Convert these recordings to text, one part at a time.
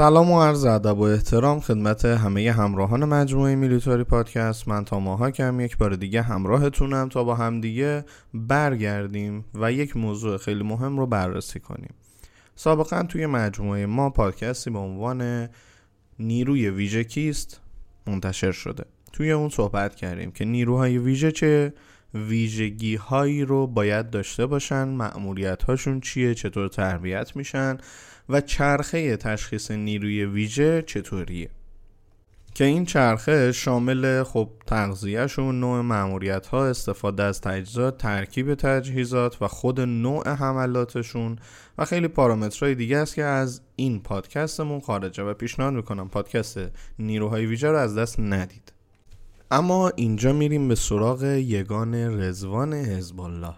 سلام و عرض ادب و احترام خدمت همه همراهان مجموعه میلیتاری پادکست. من تا ماهاکم یک بار دیگه همراهتونم تا با همدیگه برگردیم و یک موضوع خیلی مهم رو بررسی کنیم. سابقا توی مجموعه ما پادکستی به عنوان نیروی ویژه کیست منتشر شده. توی اون صحبت کردیم که نیروهای ویژه چه ویژگی هایی رو باید داشته باشن معمولیت هاشون چیه چطور تربیت میشن و چرخه تشخیص نیروی ویژه چطوریه. که این چرخه شامل خب تغذیهشون نوع معمولیت ها استفاده از تجهیزات ترکیب تجهیزات و خود نوع حملاتشون و خیلی پارامترهای دیگه است که از این پادکستمون خارجه و پیشنهاد می‌کنم. پادکست نیروهای ویژه رو از دست ندید. اما اینجا میریم به سراغ یگان رزوان حزب الله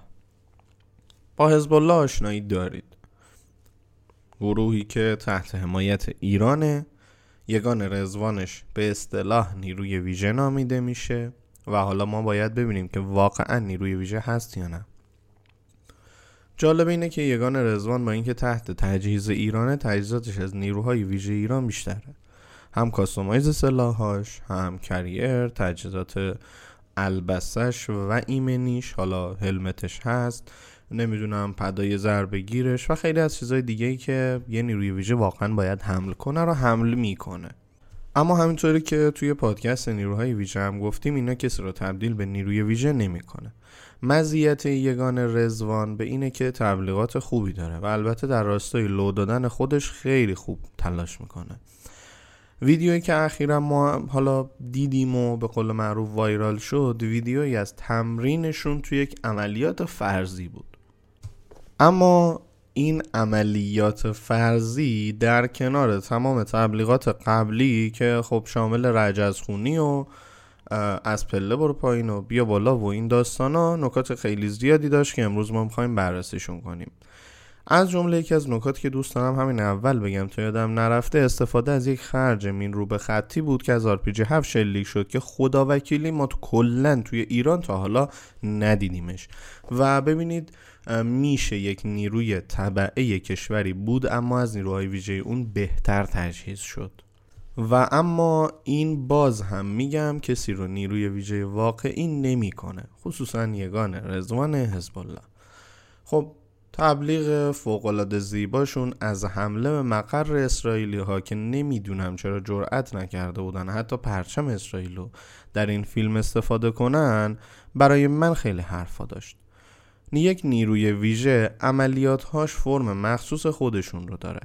با حزب الله آشنایی دارید. گروهی که تحت حمایت ایرانه. یگان رزوانش به اصطلاح نیروی ویژه نامیده میشه و حالا ما باید ببینیم که واقعا نیروی ویژه هست یا نه. جالب اینه که یگان رزوان با اینکه تحت تجهیز ایرانه تجهیزاتش از نیروهای ویژه ایران بیشتره. هم کاستومایز سلاحاش هم کریر تجهیزات البسش و ایمنیش حالا هلمتش هست. نمی‌دونم پدای ضربه گیرش و خیلی از چیزهای دیگه ای که یه نیروی ویژه واقعا باید حمل کنه رو حمل می‌کنه. اما همینطوری که توی پادکست نیروهای ویژه هم گفتیم اینا کسی رو تبدیل به نیروی ویژه نمی‌کنه. مزیت یگان رزوان به اینه که تبلیغات خوبی داره و البته در راستای لو دادن خودش خیلی خوب تلاش می‌کنه. ویدیویی که اخیرا ما حالا دیدیم و به قول معروف وایرال شد ویدیویی از تمرینشون توی یک عملیات فرضی بود. اما این عملیات فرضی در کنار تمام تبلیغات قبلی که خب شامل رجزخونی و از پله برو پایین و بیا بالا و این داستان ها نکات خیلی زیادی داشت که امروز ما می‌خوایم بررسیشون کنیم. از جمله یکی از نکات که دوست دارم همین اول بگم تا یادم نرفته استفاده از یک خرج مین روب خطی بود که از آرپیجی 7 شلیک شد که خدا وکیلی ما تو کلا توی ایران تا حالا ندیدیمش. و ببینید میشه یک نیروی تبعه کشوری بود اما از نیروهای ویژه اون بهتر تجهیز شد. و اما این باز هم میگم کسی رو نیروی ویژه واقعی نمی‌کنه خصوصا یگان رضوان حزب الله. خب تبلیغ فوقالعاده زیباشون از حمله به مقر اسرائیلی ها که نمی‌دونم چرا جرأت نکرده بودن حتی پرچم اسرائیل رو در این فیلم استفاده کنن برای من خیلی حرفا داشت. یک نیروی ویژه عملیاتهاش فرم مخصوص خودشون رو داره.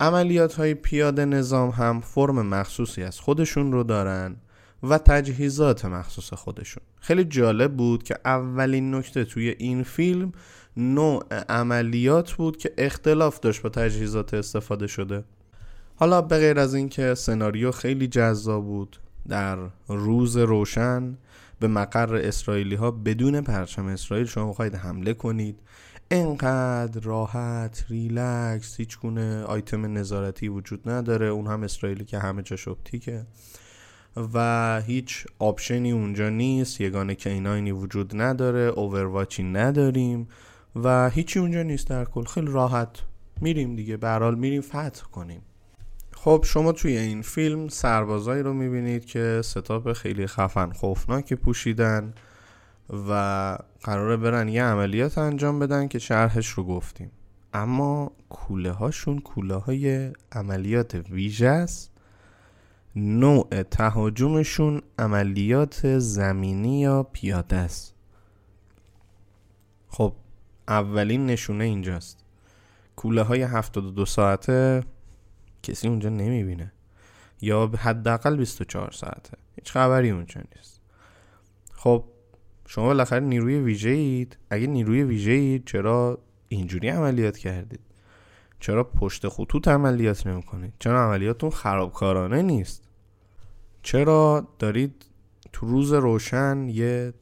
عملیات های پیاده نظام هم فرم مخصوصی از خودشون رو دارن و تجهیزات مخصوص خودشون. خیلی جالب بود که اولین نکته توی این فیلم نوع عملیات بود که اختلاف داشت با تجهیزات استفاده شده. حالا به غیر از اینکه سناریو خیلی جذاب بود در روز روشن به مقر اسرائیلی ها بدون پرچم اسرائیل شما می‌خواید حمله کنید انقدر راحت ریلکس هیچ گونه آیتم نظارتی وجود نداره اون هم اسرائیلی که همه جاش optic ه و هیچ option ی اونجا نیست یگان K9 ی وجود نداره overwatch ی نداریم. و هیچی اونجا نیست در کل. خیلی راحت میریم دیگه. برحال میریم فتح کنیم. خب شما توی این فیلم سربازایی رو می‌بینید که ستاپ خیلی خفن خوفناکی پوشیدن و قراره برن یه عملیات انجام بدن که شرحش رو گفتیم. اما کوله هاشون کوله های عملیات ویژه است. نوع تهاجمشون عملیات زمینی یا پیاده است. خب اولین نشونه اینجاست. کوله های 72 ساعته کسی اونجا نمی‌بینه. یا حداقل 24 ساعته. هیچ خبری اونجا نیست. خب شما بالاخره نیروی ویژه اید. اگه نیروی ویژه اید چرا اینجوری عملیات کردید؟ چرا پشت خطوط عملیات نمی‌کنید؟ چرا عملیاتون خرابکارانه نیست؟ چرا دارید تو روز روشن یه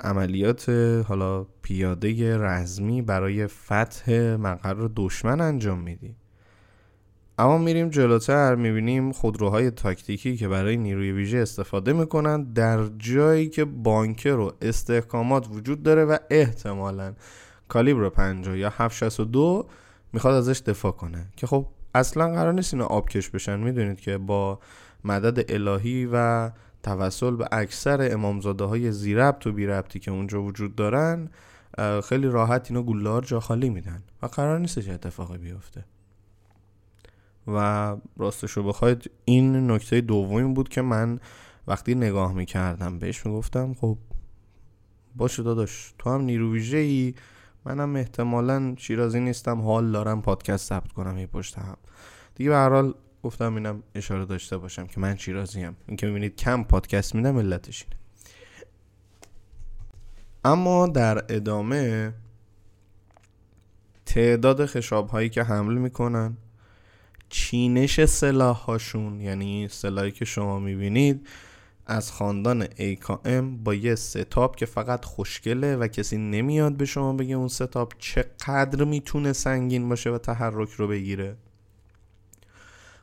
عملیات حالا پیاده رزمی برای فتح مقر دشمن انجام میدی. اما میریم جلوتر می‌بینیم خودروهای تاکتیکی که برای نیروی ویژه استفاده می‌کنن در جایی که بانکر و استحکامات وجود داره و احتمالا کالیبر 50 یا 762 می‌خواد ازش دفاع کنه. که خب اصلا قرار نیست اینا آبکش بشن. می‌دونید که با مدد الهی و توسل به اکثر امامزاده های زیربط و بیربطی که اونجا وجود دارن خیلی راحت اینو گلار جا خالی میدن و قرار نیست چه اتفاقی بیفته. و راستش رو بخواید این نکته دومی بود که من وقتی نگاه می‌کردم بهش می‌گفتم خب باشه داداش تو هم نیرو ویژه ای منم احتمالا شیرازی نیستم حال دارم پادکست ثبت کنم یه پشت هم. دیگه به هر حال گفتم اینم اشاره داشته باشم که من شیرازی هم این که می‌بینید کم پادکست میدم علتش اینه. اما در ادامه تعداد خشاب هایی که حمل می‌کنن چینش سلاح هاشون یعنی سلاحی که شما می‌بینید از خاندان AKM با یه ستاپ که فقط خوشگله و کسی نمیاد به شما بگه اون ستاپ چقدر می‌تونه سنگین باشه و تحرک رو بگیره.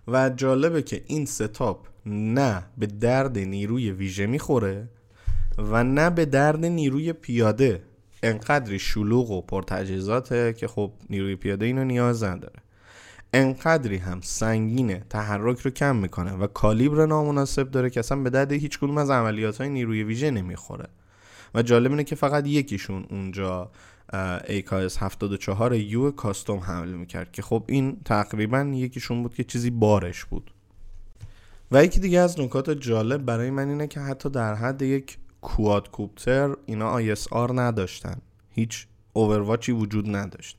و جالبه که این ستاپ نه به درد نیروی ویژه می‌خوره و نه به درد نیروی پیاده. انقدری شلوغ و پرتجهیزاته که خب نیروی پیاده اینو نیاز نداره. انقدری هم سنگینه تحرک رو کم می‌کنه و کالیبر نامناسب داره که اصلا به درد هیچ کدوم از عملیات های نیروی ویژه نمی‌خوره. و جالب اینه که فقط یکیشون اونجا AKS 74 یو کاستوم حمل می‌کرد که خب این تقریبا یکیشون بود که چیزی بارش بود. و یکی دیگه از نکات جالب برای من اینه که حتی در حد یک کواد کوپتر اینا ISR نداشتن. هیچ اوورواچی وجود نداشت.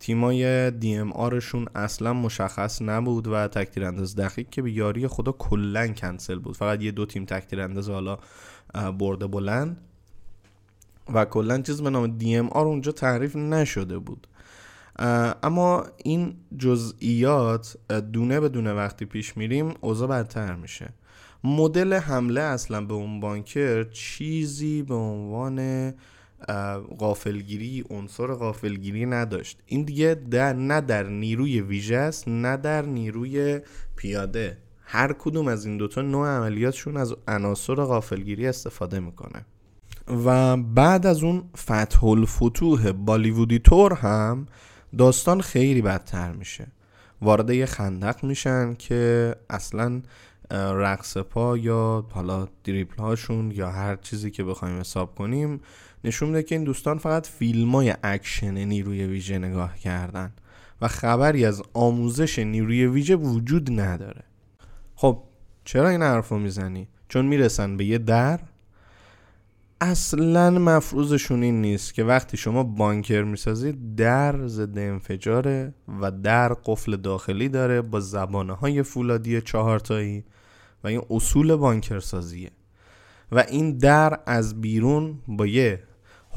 تیمای دی ام آرشون اصلا مشخص نبود و تکتیر انداز دقیق که به یاری خدا کلا کنسل بود. فقط یه دو تیم تکتیر انداز حالا برده بلند. و کلا چیز به نام دی ام آر اونجا تعریف نشده بود. اما این جزئیات دونه به دونه وقتی پیش میریم اوضاع بدتر میشه. مدل حمله اصلا به اون بانکر چیزی به عنوان غافلگیری عنصر غافلگیری نداشت. این دیگه در نه در نیروی ویژه است نه در نیروی پیاده. هر کدوم از این دوتا نوع عملیاتشون از عناصر غافلگیری استفاده می‌کنه. و بعد از اون فتح الفتوح بالیوودی تور هم داستان خیلی بدتر میشه وارد یه خندق میشن که اصلا رقص پا یا حالا دریبل هاشون یا هر چیزی که بخوایم حساب کنیم نشون میده که این دوستان فقط فیلم های اکشن نیروی ویژه نگاه کردن و خبری از آموزش نیروی ویژه وجود نداره خب چرا این حرف رو می‌زنی؟ چون می‌رسن به یه در اصلا مفروضشون این نیست که وقتی شما bunker می‌سازید در ضد انفجاره و در قفل داخلی داره با زبانه های فولادی چهارتایی و این اصول بانکر سازیه و این در از بیرون با یه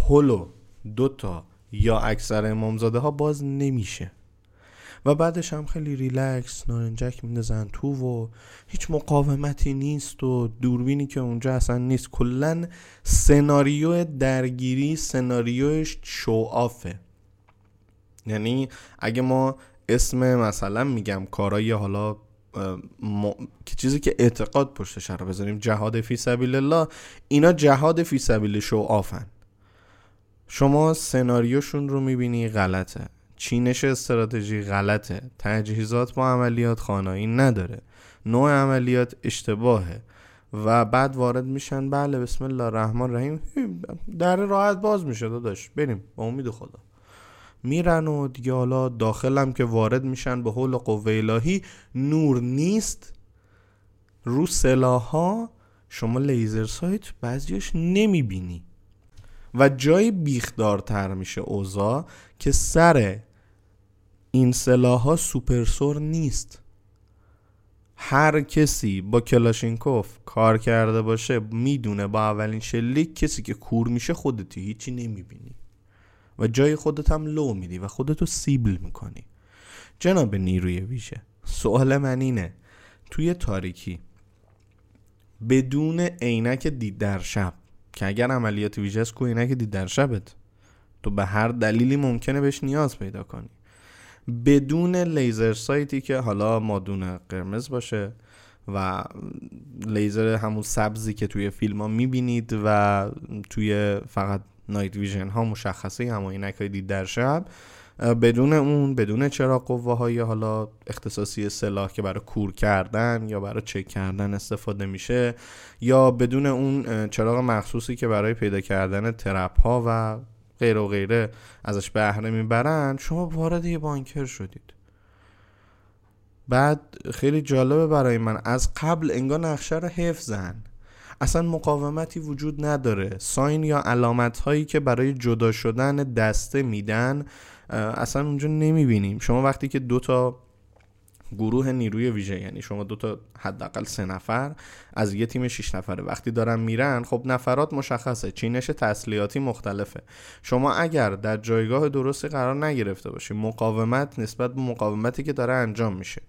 هلو دوتا یا اکثر امامزاده ها باز نمیشه. و بعدش هم خیلی ریلکس نارنجک میندازن تو و هیچ مقاومتی نیست و دوربینی که اونجا اصلا نیست. کلا سناریو درگیری سناریوش شو آفه یعنی اگه ما اسم مثلا میگم کارای حالا که چیزی که اعتقاد پشتش رو بذاریم جهاد فی سبیل الله اینا جهاد فی سبیل شو آفن شما سناریوشون رو می‌بینی غلطه. چینش استراتژی غلطه. تجهیزات با عملیات خانایی نداره. نوع عملیات اشتباهه. و بعد وارد میشن بله بسم الله الرحمن الرحیم. در راحت باز میشه داداش. بریم. با امید خدا. میرن و دیگه حالا داخلم که وارد میشن به حول قوه الهی. نور نیست. رو سلاح شما لیزر سایت بعضیش نمی‌بینی. و جای بیخدارتر میشه اوزا که سر این سلاح ها سوپرسور نیست. هر کسی با کلاشینکوف کار کرده باشه می‌دونه با اولین شلیک کسی که کور میشه خودتی هیچی نمی‌بینی. و جای خودت هم لو میدی و خودتو سیبل می‌کنی. جناب نیروی ویژه سوال من اینه توی تاریکی بدون عینک دید در شب که اگر عملیات ویژه است کو عینک دید در شبت؟ تو به هر دلیلی ممکنه بهش نیاز پیدا کنی. بدون لیزر سایتی که حالا مادون قرمز باشه و لیزر همون سبزی که توی فیلم ها می‌بینید و توی فقط نایت ویژن ها مشخصه اینک های دید در شب بدون اون بدون چراغ قوه های حالا اختصاصی سلاح که برای کور کردن یا برای چک کردن استفاده میشه یا بدون اون چراغ مخصوصی که برای پیدا کردن ترپ ها و غیر و غیره ازش بهره می‌برن شما وارد یه بانکر شدید. بعد خیلی جالبه برای من از قبل انگار نقشه رو حفظن اصلا مقاومتی وجود نداره. ساین یا علامت هایی که برای جدا شدن دسته میدن اصلا اونجا نمی‌بینیم. شما وقتی که دو تا گروه نیروی ویژه یعنی شما دو تا حداقل سه نفر از یه تیم 6 نفره وقتی دارن میرن خب نفرات مشخصه چینش تسلیحاتی مختلفه. شما اگر در جایگاه درستی قرار نگرفته باشی مقاومت نسبت به مقاومتی که داره انجام میشه.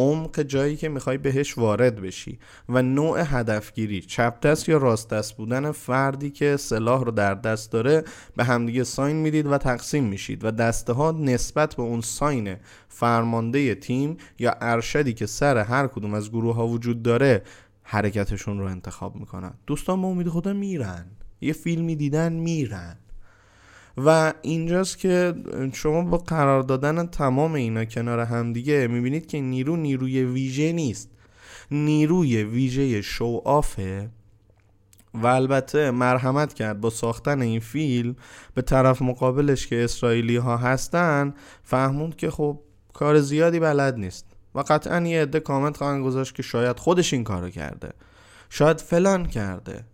عمق جایی که می‌خوای بهش وارد بشی و نوع هدفگیری چپ دست یا راست دست بودن فردی که سلاح رو در دست داره به همدیگه ساین می‌دید و تقسیم میشید و دسته ها نسبت به اون ساین فرمانده تیم یا ارشدی که سر هر کدوم از گروه ها وجود داره حرکتشون رو انتخاب می‌کنن. دوستان با امید خدا میرن. یه فیلمی دیدن میرن. و اینجاست که شما با قرار دادن تمام اینا کنار همدیگه می‌بینید که نیرو نیروی ویژه نیست. نیروی ویژه شو آفه و البته مرحمت کرد با ساختن این فیلم به طرف مقابلش که اسرائیلی ها هستن فهموند که خب کار زیادی بلد نیست و قطعا یه عده کامنت خواهند گذاشت که شاید خودش این کارو کرده. شاید فلان کرده.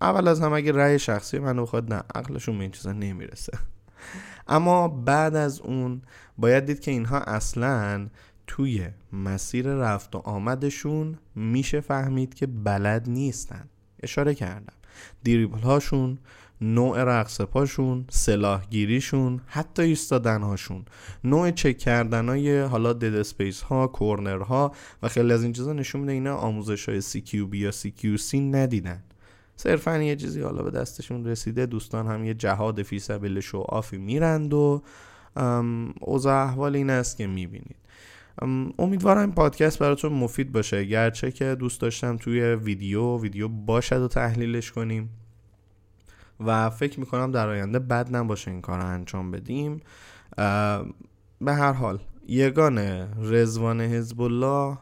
اول از هم اگه رأی شخصی من بخواد نه عقلشون به این چیزا نمی‌رسه. اما بعد از اون باید دید که اینها اصلا توی مسیر رفت و آمدشون میشه فهمید که بلد نیستن. اشاره کردم. دریبل هاشون نوع رقص پاشون سلاحگیریشون حتی ایستادن هاشون نوع چک کردن های حالا dead space ها corner ها و خیلی از این چیزا نشون میده اینا آموزش های CQB یا CQC ندیدن. صرفا یه چیزی حالا به دستشون رسیده دوستان هم یه جهاد فی سبیل show off ی میرند و اوضاع احوال این است که می‌بینید. امیدوارم این پادکست براتون مفید باشه. گرچه که دوست داشتم توی ویدیو ویدیو باشد و تحلیلش کنیم. و فکر می‌کنم در آینده بد نباشه این کار رو انجام بدیم. به هر حال یگان رزوان حزب الله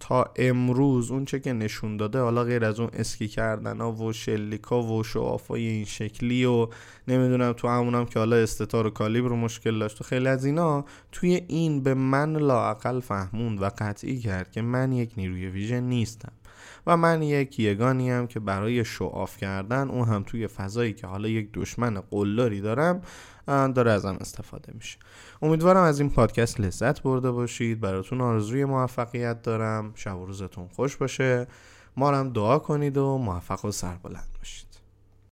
تا امروز اون چه که نشون داده حالا غیر از اون اسکی کردن ها و شلیکا و شوافای این شکلی و نمی‌دونم تو همونم که حالا استتار و کالیبر مشکل داشت و خیلی از اینا توی این به من لاقل فهموند و قطعی کرد که من یک نیروی ویژن نیستم. و من یک یگانی هم که برای شعاف کردن اون هم توی فضایی که حالا یک دشمن قلدری دارم داره ازم استفاده میشه. امیدوارم از این پادکست لذت برده باشید. براتون آرزوی موفقیت دارم. شب و روزتون خوش باشه. ما هم دعا کنید و موفق و سربلند باشید.